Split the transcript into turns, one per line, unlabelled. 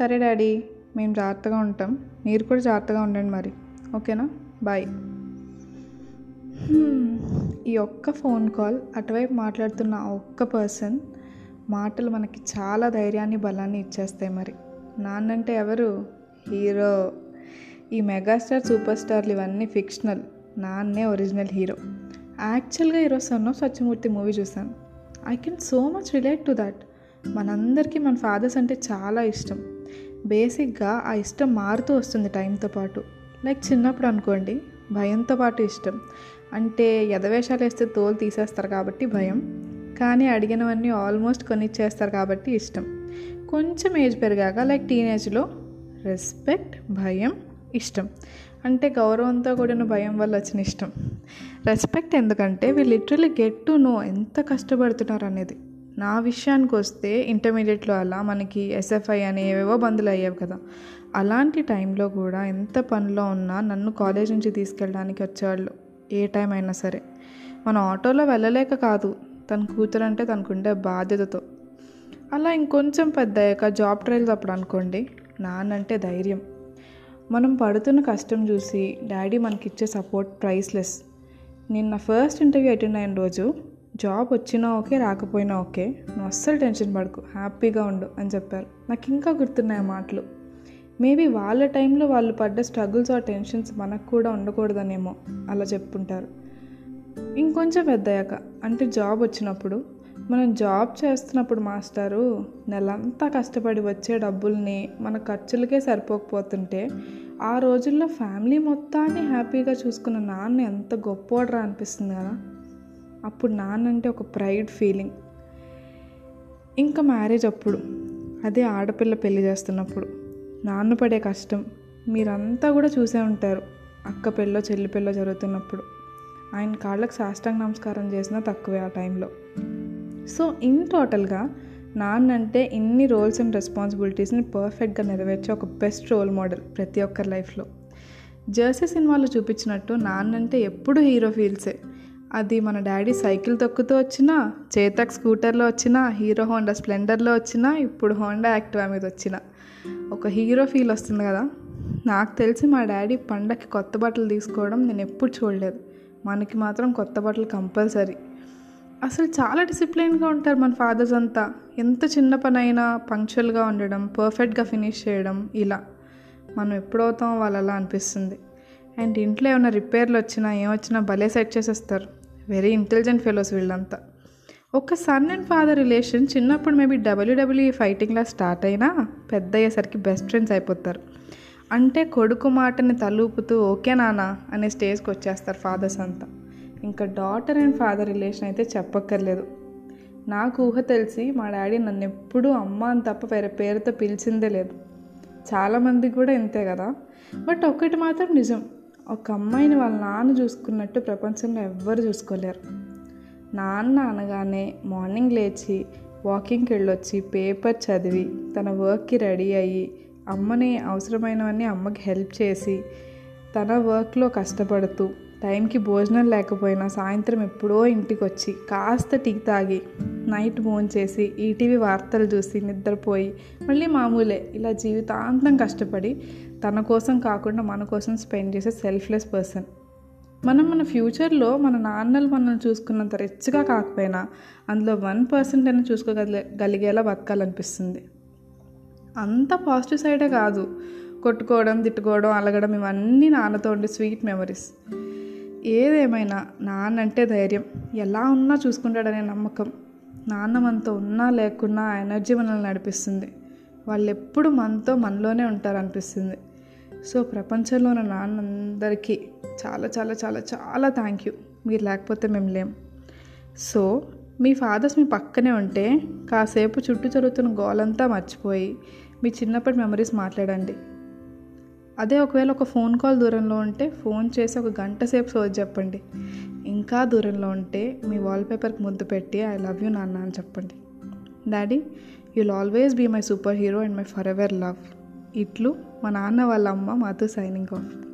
సరే డాడీ మేము జాగ్రత్తగా ఉంటాం. మీరు కూడా జాగ్రత్తగా ఉండండి మరి. ఓకేనా? బాయ్. ఈ ఒక్క ఫోన్ కాల్ అటువైపు మాట్లాడుతున్న ఒక్క పర్సన్ మాటలు మనకి చాలా ధైర్యాన్ని బలాన్ని ఇచ్చేస్తాయి మరి. నాన్నంటే ఎవరు? హీరో. ఈ మెగాస్టార్ సూపర్ స్టార్లు ఇవన్నీ ఫిక్షనల్. నాన్నే ఒరిజినల్ హీరో. యాక్చువల్గా ఈరోజు సన్ ఆఫ్ సత్యమూర్తి మూవీ చూసాను I can so much relate to that. మనందరికీ మన ఫాదర్స్ అంటే చాలా ఇష్టం. బేసిక్గా ఆ ఇష్టం మారుతూ వస్తుంది టైంతో పాటు. లైక్ చిన్నప్పుడు అనుకోండి భయంతో పాటు ఇష్టం. అంటే ఎదవేషాలు వేస్తే తోలు తీసేస్తారు కాబట్టి భయం. కానీ అడిగినవన్నీ ఆల్మోస్ట్ కొనిచ్చేస్తారు కాబట్టి ఇష్టం. కొంచెం ఏజ్ పెరిగాక లైక్ టీనేజ్లో రెస్పెక్ట్ భయం ఇష్టం. అంటే గౌరవంతో కూడిన భయం వల్ల వచ్చిన ఇష్టం. రెస్పెక్ట్ ఎందుకంటే వీళ్ళు లిటరలీ గెట్ టు నో ఎంత కష్టపడుతున్నారు అనేది. నా విషయానికి వస్తే ఇంటర్మీడియట్లో అలా మనకి ఎస్ఎఫ్ఐ అని ఏవేవో బందులు అయ్యేవి కదా. అలాంటి టైంలో కూడా ఎంత పనిలో ఉన్నా నన్ను కాలేజ్ నుంచి తీసుకెళ్ళడానికి వచ్చేవాళ్ళు ఏ టైం అయినా సరే. మన ఆటోలో వెళ్ళలేక కాదు తన కూతురు అంటే తనకుండే బాధ్యతతో. అలా ఇంకొంచెం పెద్ద అయ్యాక జాబ్ ట్రయల్స్ అప్పుడు అనుకోండి నాన్నంటే ధైర్యం. మనం పడుతున్న కష్టం చూసి డాడీ మనకిచ్చే సపోర్ట్ ప్రైస్లెస్. నేను నా ఫస్ట్ ఇంటర్వ్యూ అటెండ్ అయిన రోజు జాబ్ వచ్చినా ఓకే రాకపోయినా ఓకే. నువ్వు అస్సలు టెన్షన్ పడకు హ్యాపీగా ఉండు అని చెప్పారు. నాకు ఇంకా గుర్తున్నాయి ఆ మాటలు. మేబీ వాళ్ళ టైంలో వాళ్ళు పడ్డ స్ట్రగుల్స్ ఆ టెన్షన్స్ మనకు కూడా ఉండకూడదనేమో అలా చెప్పుంటారు. ఇంకొంచెం పెద్దయ్యాక అంటే జాబ్ వచ్చినప్పుడు మనం జాబ్ చేస్తున్నప్పుడు మాస్టారు నెలంతా కష్టపడి వచ్చే డబ్బుల్ని మన ఖర్చులకే సరిపోకపోతుంటే ఆ రోజుల్లో ఫ్యామిలీ మొత్తాన్ని హ్యాపీగా చూసుకున్న నాన్న ఎంత గొప్పవాడరా అనిపిస్తుంది కదా. అప్పుడు నాన్న అంటే ఒక ప్రైడ్ ఫీలింగ్. ఇంకా మ్యారేజ్ అప్పుడు అదే ఆడపిల్ల పెళ్ళి చేస్తున్నప్పుడు. నాన్న పడే కష్టం మీరంతా కూడా చూసే ఉంటారు అక్క పెళ్ళో చెల్లి పెళ్ళో జరుగుతున్నప్పుడు. ఆయన కాళ్ళకు సాష్టాంగ నమస్కారం చేసినా తక్కువే ఆ టైంలో. సో ఇన్ టోటల్గా నాన్న అంటే ఇన్ని రోల్స్ అండ్ రెస్పాన్సిబిలిటీస్ని పర్ఫెక్ట్గా నెరవేర్చే ఒక బెస్ట్ రోల్ మోడల్ ప్రతి ఒక్కరి లైఫ్లో. జర్సీ సినిమాలో చూపించినట్టు నాన్న అంటే ఎప్పుడు హీరో ఫీల్సే అది మన డాడీ సైకిల్ తొక్కుతూ వచ్చినా చేతక్ స్కూటర్లో వచ్చినా హీరో హోండా స్ప్లెండర్లో వచ్చినా ఇప్పుడు హోండా యాక్టివా మీద వచ్చిన. ఒక హీరో ఫీల్ వస్తుంది కదా? నాకు తెలిసి మా డాడీ పండగకి కొత్త బట్టలు తీసుకోవడం నేను ఎప్పుడు చూడలేదు. మనకి మాత్రం కొత్త బట్టలు కంపల్సరీ. అసలు చాలా డిసిప్లైన్గా ఉంటారు మన ఫాదర్స్ అంతా. ఎంత చిన్న పని అయినా పంక్చువల్గా ఉండడం పర్ఫెక్ట్గా ఫినిష్ చేయడం ఇలా. మనం ఎప్పుడవుతాం వాళ్ళు అలా అనిపిస్తుంది. అండ్ ఇంట్లో ఏమైనా రిపేర్లు వచ్చినా ఏమొచ్చినా భలే సెట్ చేసేస్తారు. వెరీ ఇంటెలిజెంట్ ఫెలోస్ వీళ్ళంతా. ఒక సన్ అండ్ ఫాదర్ రిలేషన్ చిన్నప్పుడు మేబీ డబ్ల్యూడబ్ల్యూఈ ఫైటింగ్లా స్టార్ట్ అయినా పెద్ద అయ్యేసరికి బెస్ట్ ఫ్రెండ్స్ అయిపోతారు. అంటే కొడుకు మాటని తలూపుతూ ఓకే నానా అనే స్టేజ్కి వచ్చేస్తారు ఫాదర్స్ అంతా. ఇంకా డాటర్ అండ్ ఫాదర్ రిలేషన్ అయితే చెప్పక్కర్లేదు. నాకు ఊహ తెలిసి మా డాడీ నన్ను ఎప్పుడూ అమ్మ అని తప్ప వేరే పేరుతో పిలిచిందే లేదు. చాలామంది కూడా ఇంతే కదా. బట్ ఒక్కటి మాత్రం నిజం. ఒక అమ్మాయిని వాళ్ళ నాన్న చూసుకున్నట్టు ప్రపంచంలో ఎవ్వరు చూసుకోలేరు. నాన్న అనగానే మార్నింగ్ లేచి వాకింగ్కి వెళ్ళొచ్చి పేపర్ చదివి తన వర్క్కి రెడీ అయ్యి అమ్మని అవసరమైనవన్నీ అమ్మకి హెల్ప్ చేసి తన వర్క్లో కష్టపడుతూ టైంకి భోజనం లేకపోయినా సాయంత్రం ఎప్పుడో ఇంటికి వచ్చి కాస్త టీ తాగి నైట్ ఫోన్ చేసి ఈటీవీ వార్తలు చూసి నిద్రపోయి మళ్ళీ మామూలే ఇలా జీవితాంతం కష్టపడి తన కోసం కాకుండా మన కోసం స్పెండ్ చేసే సెల్ఫ్లెస్ పర్సన్. మనం మన ఫ్యూచర్లో మన నాన్నలు మనల్ని చూసుకున్నంత రిచ్గా కాకపోయినా అందులో వన్ పర్సెంట్ అయినా చూసుకోగలి గలిగేలా బతకాలనిపిస్తుంది. అంత పాజిటివ్ సైడే కాదు. కొట్టుకోవడం తిట్టుకోవడం అలగడం ఇవన్నీ నాన్నతో ఉండే స్వీట్ మెమరీస్. ఏదేమైనా నాన్న అంటే ధైర్యం. ఎలా ఉన్నా చూసుకుంటాడనే నమ్మకం. నాన్న మనతో ఉన్నా లేకున్నా ఎనర్జీ మనల్ని నడిపిస్తుంది. వాళ్ళు ఎప్పుడు మనతో మనలోనే ఉంటారనిపిస్తుంది. సో ప్రపంచంలో ఉన్న నాన్నందరికీ చాలా చాలా చాలా చాలా థ్యాంక్ యూ మీరు లేకపోతే మేము లేం. సో మీ ఫాదర్స్ మీ పక్కనే ఉంటే కాసేపు చుట్టూ జరుగుతున్న గోలంతా మర్చిపోయి మీ చిన్నప్పటి మెమరీస్ మాట్లాడండి. అదే ఒకవేళ ఒక ఫోన్ కాల్ దూరంలో ఉంటే ఫోన్ చేసి ఒక గంట సేపు సోది చెప్పండి. ఇంకా దూరంలో ఉంటే మీ వాల్పేపర్కి ముద్దు పెట్టి ఐ లవ్ యూ నాన్న అని చెప్పండి. Daddy you'll always be my super hero and my forever love ఇట్లు మా నాన్న వాళ్ళ అమ్మ మాతో సైనింగ్ ఆఫ్